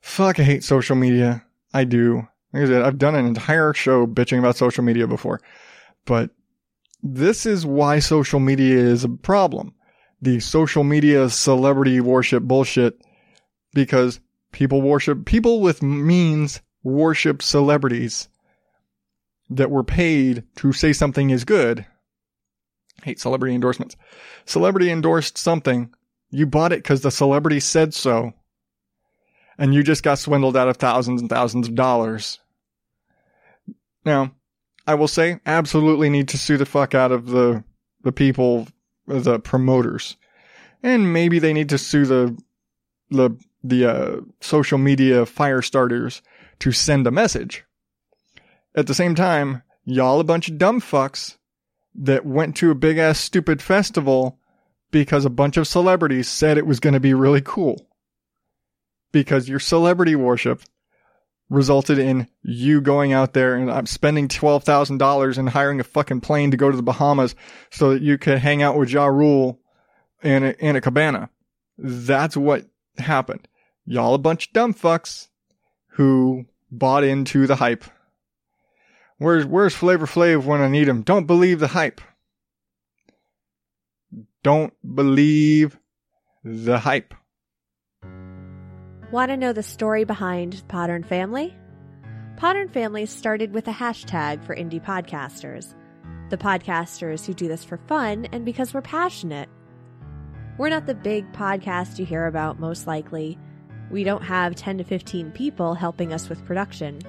Fuck, I hate social media. I do. Like I said, I've done an entire show bitching about social media before, but this is why social media is a problem. The social media celebrity worship bullshit because people worship, people with means worship celebrities that were paid to say something is good. Hate celebrity endorsements. Celebrity endorsed something. You bought it because the celebrity said so. And you just got swindled out of thousands and thousands of dollars. Now, I will say absolutely need to sue the fuck out of the the people, the promoters, and maybe they need to sue the the the uh, social media fire starters to send a message. At the same time, y'all a bunch of dumb fucks that went to a big ass stupid festival because a bunch of celebrities said it was going to be really cool. Because your celebrity worship resulted in you going out there and I'm spending $12,000 and hiring a fucking plane to go to the Bahamas so that you could hang out with Ja Rule in a, in a cabana. That's what happened. Y'all a bunch of dumb fucks who bought into the hype. Where's, where's Flavor Flav when I need him? Don't believe the hype. Don't believe the hype. Want to know the story behind Podern Family? Podern Family started with a hashtag for indie podcasters. The podcasters who do this for fun and because we're passionate. We're not the big podcast you hear about, most likely. We don't have 10 to 15 people helping us with production.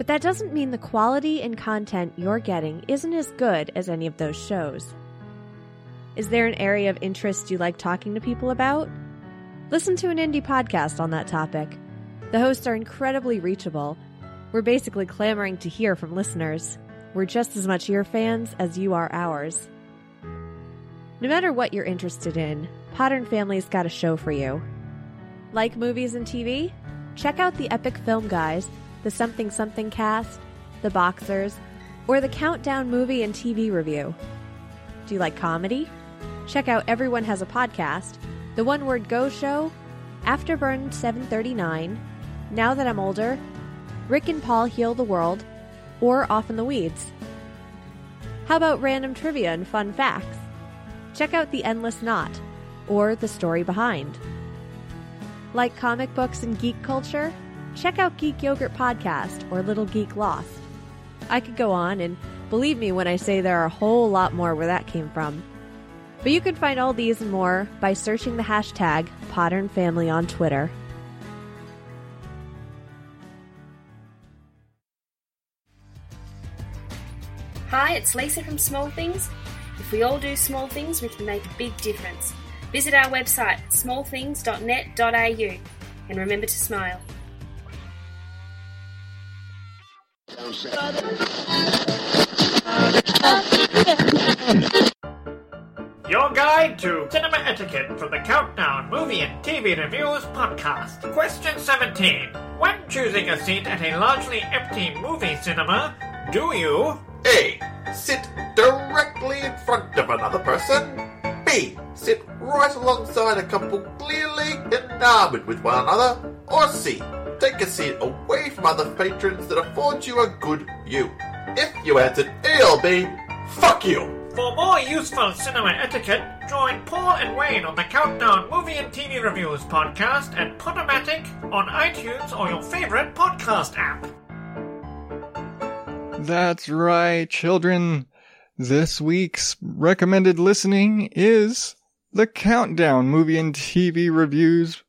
But that doesn't mean the quality and content you're getting isn't as good as any of those shows. Is there an area of interest you like talking to people about? Listen to an indie podcast on that topic. The hosts are incredibly reachable. We're basically clamoring to hear from listeners. We're just as much your fans as you are ours. No matter what you're interested in, Podern Family's got a show for you. Like movies and TV? Check out the Epic Film Guys, the Something Something Cast, the Boxers, or the Countdown Movie and TV Review. Do you like comedy? Check out Everyone Has a Podcast the One Word Go Show, Afterburn 739, Now That I'm Older, Rick and Paul Heal the World, or Off in the Weeds. How about random trivia and fun facts? Check out The Endless Knot, or The Story Behind. Like comic books and geek culture? Check out Geek Yogurt Podcast or Little Geek Lost. I could go on, and believe me when I say there are a whole lot more where that came from. But you can find all these and more by searching the hashtag Podern Family on Twitter. Hi, it's Lisa from Small Things. If we all do small things, we can make a big difference. Visit our website, smallthings.net.au, and remember to smile. Your guide to cinema etiquette from the Countdown Movie and TV Reviews podcast. Question 17. When choosing a seat at a largely empty movie cinema, do you A. Sit directly in front of another person? B. Sit right alongside a couple clearly enamored with one another? Or C. Take a seat away from other patrons that affords you a good view. If you answered ALB, fuck you! For more useful cinema etiquette, join Paul and Wayne on the Countdown Movie and TV Reviews podcast at Podomatic on iTunes or your favorite podcast app. That's right, children. This week's recommended listening is the Countdown Movie and TV Reviews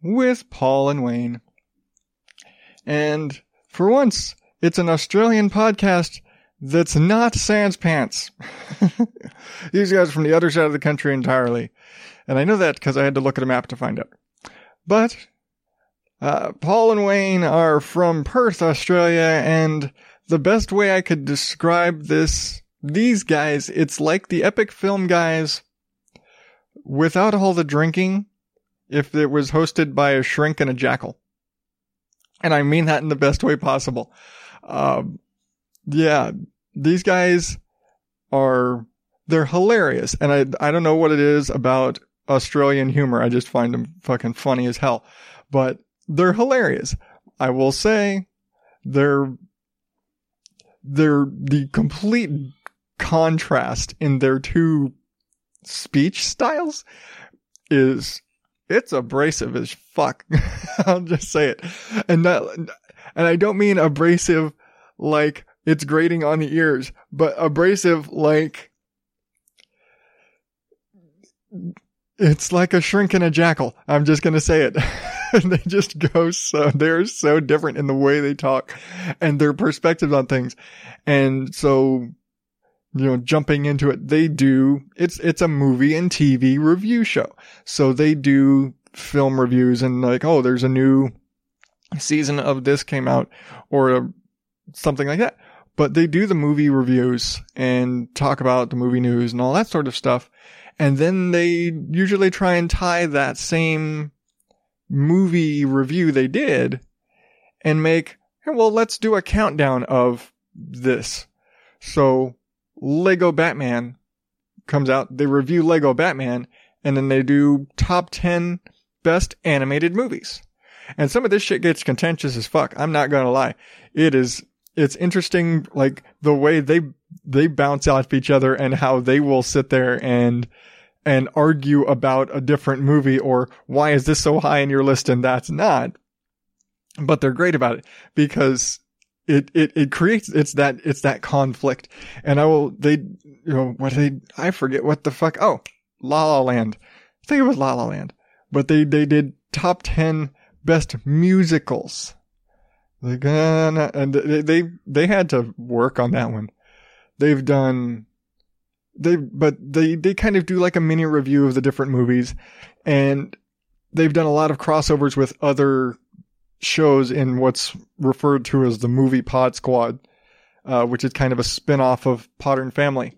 with Paul and Wayne. And for once, it's an Australian podcast that's not Sans Pants. [LAUGHS] These guys are from the other side of the country entirely. And I know that because I had to look at a map to find out. But uh, Paul and Wayne are from Perth, Australia, and the best way I could describe this, these guys, it's like the epic film guys without all the drinking if it was hosted by a shrink and a jackal. And I mean that in the best way possible. Um, yeah, these guys are, they're hilarious. And I, I don't know what it is about Australian humor. I just find them fucking funny as hell, but they're hilarious. I will say they're, they're the complete contrast in their two speech styles is it's abrasive as fuck. [LAUGHS] I'll just say it. And that, and I don't mean abrasive like it's grating on the ears, but abrasive like it's like a shrink and a jackal. I'm just going to say it. [LAUGHS] they just go so, they're so different in the way they talk and their perspectives on things. And so, you know, jumping into it, they do, it's, it's a movie and TV review show. So they do film reviews and like, oh, there's a new season of this came out or a, something like that. But they do the movie reviews and talk about the movie news and all that sort of stuff. And then they usually try and tie that same movie review they did and make, hey, well, let's do a countdown of this. So Lego Batman comes out, they review Lego Batman, and then they do top 10 best animated movies. And some of this shit gets contentious as fuck. I'm not gonna lie. It is, it's interesting, like the way they, they bounce off each other and how they will sit there and, and argue about a different movie or why is this so high in your list and that's not. But they're great about it because it, it, it creates, it's that, it's that conflict. And I will, they, you know, what they, I forget what the fuck. Oh, La La Land. I think it was La La Land, but they, they did top 10 best musicals. Like, uh, and they, they, they had to work on that one. They've done, they, but they, they kind of do like a mini review of the different movies and they've done a lot of crossovers with other shows in what's referred to as the movie pod squad, uh, which is kind of a spin-off of Podern Family,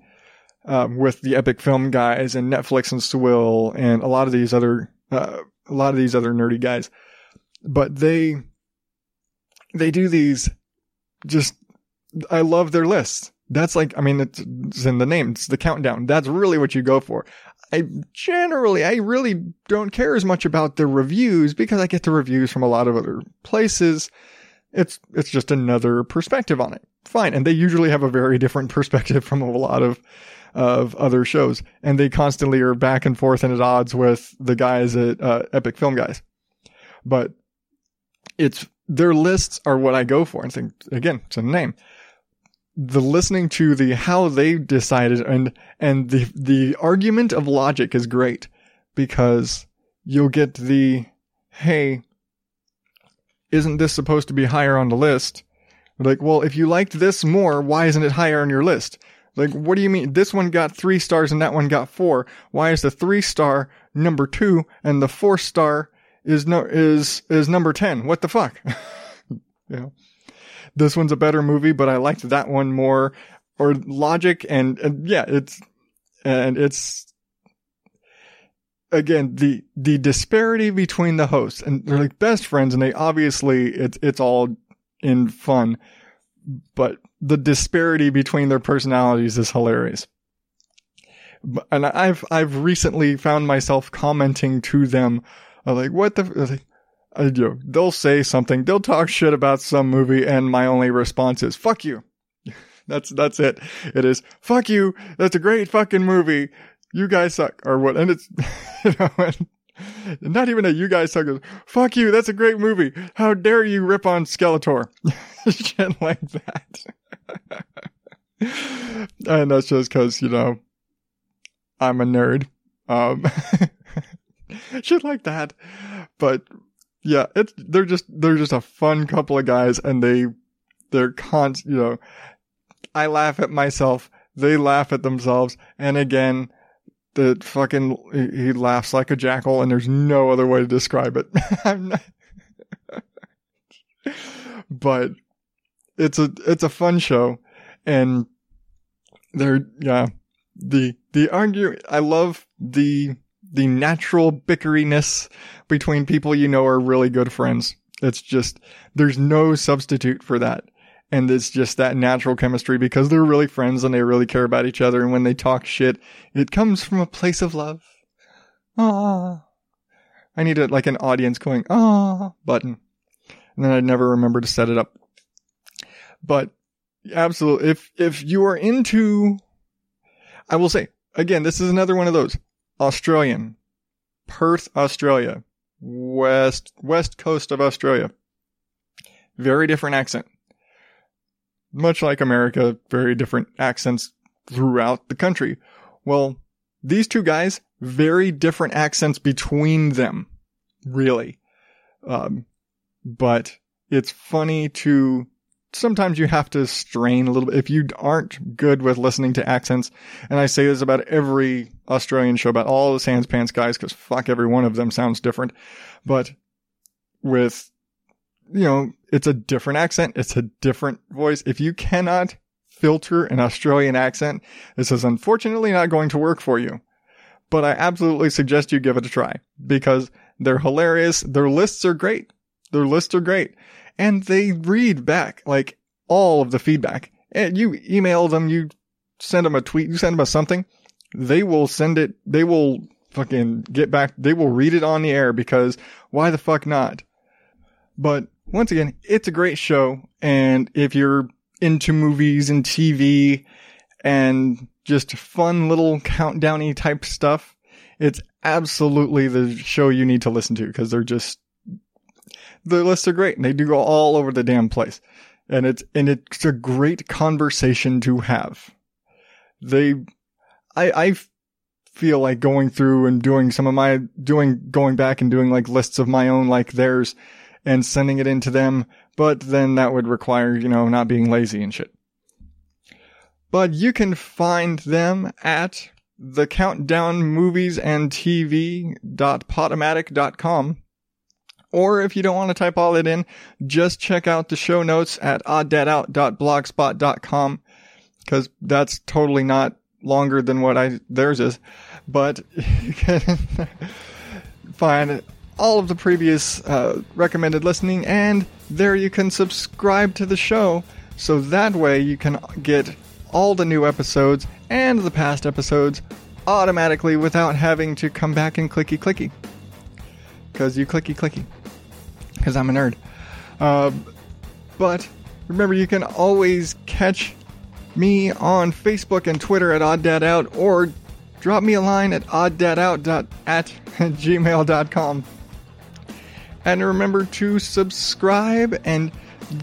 um, with the epic film guys and Netflix and Swill and a lot of these other, uh, a lot of these other nerdy guys. But they, they do these just, I love their lists. That's like, I mean, it's, it's in the name. It's the countdown. That's really what you go for. I generally, I really don't care as much about the reviews because I get the reviews from a lot of other places. It's, it's just another perspective on it. Fine. And they usually have a very different [LAUGHS] perspective from a lot of, of other shows. And they constantly are back and forth and at odds with the guys at, uh, Epic Film Guys. But it's, their lists are what I go for and think, again, it's a name the listening to the how they decided and and the the argument of logic is great because you'll get the hey isn't this supposed to be higher on the list? Like well if you liked this more why isn't it higher on your list? Like what do you mean? This one got 3 stars and that one got 4 why is the 3 star number 2 and the 4 star is no is is number 10 what the fuck? [LAUGHS] You know this one's a better movie, but I liked that one more. Or logic and, and yeah, it's, and it's, again, the, the disparity between the hosts and they're like best friends and they obviously, it's, it's all in fun, but the disparity between their personalities is hilarious. And I've, I've recently found myself commenting to them, like, what the, like, you know, they'll say something, they'll talk shit about some movie, and my only response is "fuck you." [LAUGHS] that's that's it. It is "fuck you." That's a great fucking movie. You guys suck, or what? And it's [LAUGHS] you know, and not even a you guys suck. Fuck you. That's a great movie. How dare you rip on Skeletor? [LAUGHS] shit like that. and that's just because you know I'm a nerd. Um, shit like that. But yeah, it's they're just they're just a fun couple of guys, and they they're con you know. I laugh at myself. They laugh at themselves, and again, the fucking he laughs like a jackal, and there's no other way to describe it. [LAUGHS] Not, but it's a it's a fun show, and they're yeah the the argue. I love the the natural bickeriness between people you know are really good friends. It's just there's no substitute for that. And it's just that natural chemistry because they're really friends and they really care about each other. And when they talk shit, it comes from a place of love. Ah, I need a, like an audience going, ah, button. And then I'd never remember to set it up. But absolutely, if, if you are into, I will say, again, this is another one of those Australian, Perth, Australia, west, west coast of Australia. Very different accent. Much like America, very different accents throughout the country. Well, these two guys, very different accents between them. Really. Um, but it's funny to sometimes you have to strain a little bit if you aren't good with listening to accents. And I say this about every Australian show, about all the Sans Pants guys, because fuck, every one of them sounds different. But with, you know, it's a different accent. It's a different voice. If you cannot filter an Australian accent, this is unfortunately not going to work for you. But I absolutely suggest you give it a try because they're hilarious. Their lists are great. Their lists are great and they read back like all of the feedback. And you email them, you send them a tweet, you send them a something. They will send it. They will fucking get back. They will read it on the air because why the fuck not? But once again, it's a great show. And if you're into movies and TV and just fun little countdowny type stuff, it's absolutely the show you need to listen to because they're just the lists are great and they do go all over the damn place. And it's, and it's a great conversation to have. They, I, I feel like going through and doing some of my, doing, going back and doing like lists of my own like theirs and sending it into them. But then that would require, you know, not being lazy and shit. But you can find them at the countdown movies and TV.podomatic.com. Or if you don't want to type all that in, just check out the show notes at odddadout.blogspot.com because that's totally not longer than what I theirs is. But you can [LAUGHS] find all of the previous uh, recommended listening, and there you can subscribe to the show. So that way you can get all the new episodes and the past episodes automatically without having to come back and clicky clicky. Because you clicky clicky because I'm a nerd. Uh, but remember, you can always catch me on Facebook and Twitter at OddDadOut or drop me a line at odddadout at [LAUGHS] gmail.com. And remember to subscribe and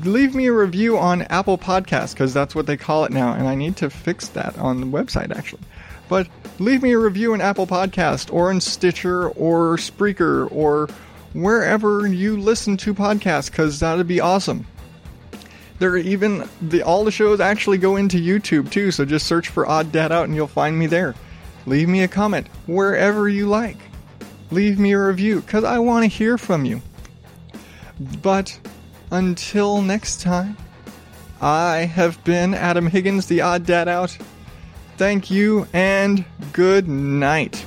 leave me a review on Apple Podcasts because that's what they call it now. And I need to fix that on the website actually. But leave me a review in Apple Podcast or in Stitcher or Spreaker or wherever you listen to podcasts because that'd be awesome. There are even the all the shows actually go into YouTube too, so just search for Odd Dad Out and you'll find me there. Leave me a comment wherever you like. Leave me a review because I want to hear from you. But until next time, I have been Adam Higgins, the Odd Dad Out. Thank you and good night.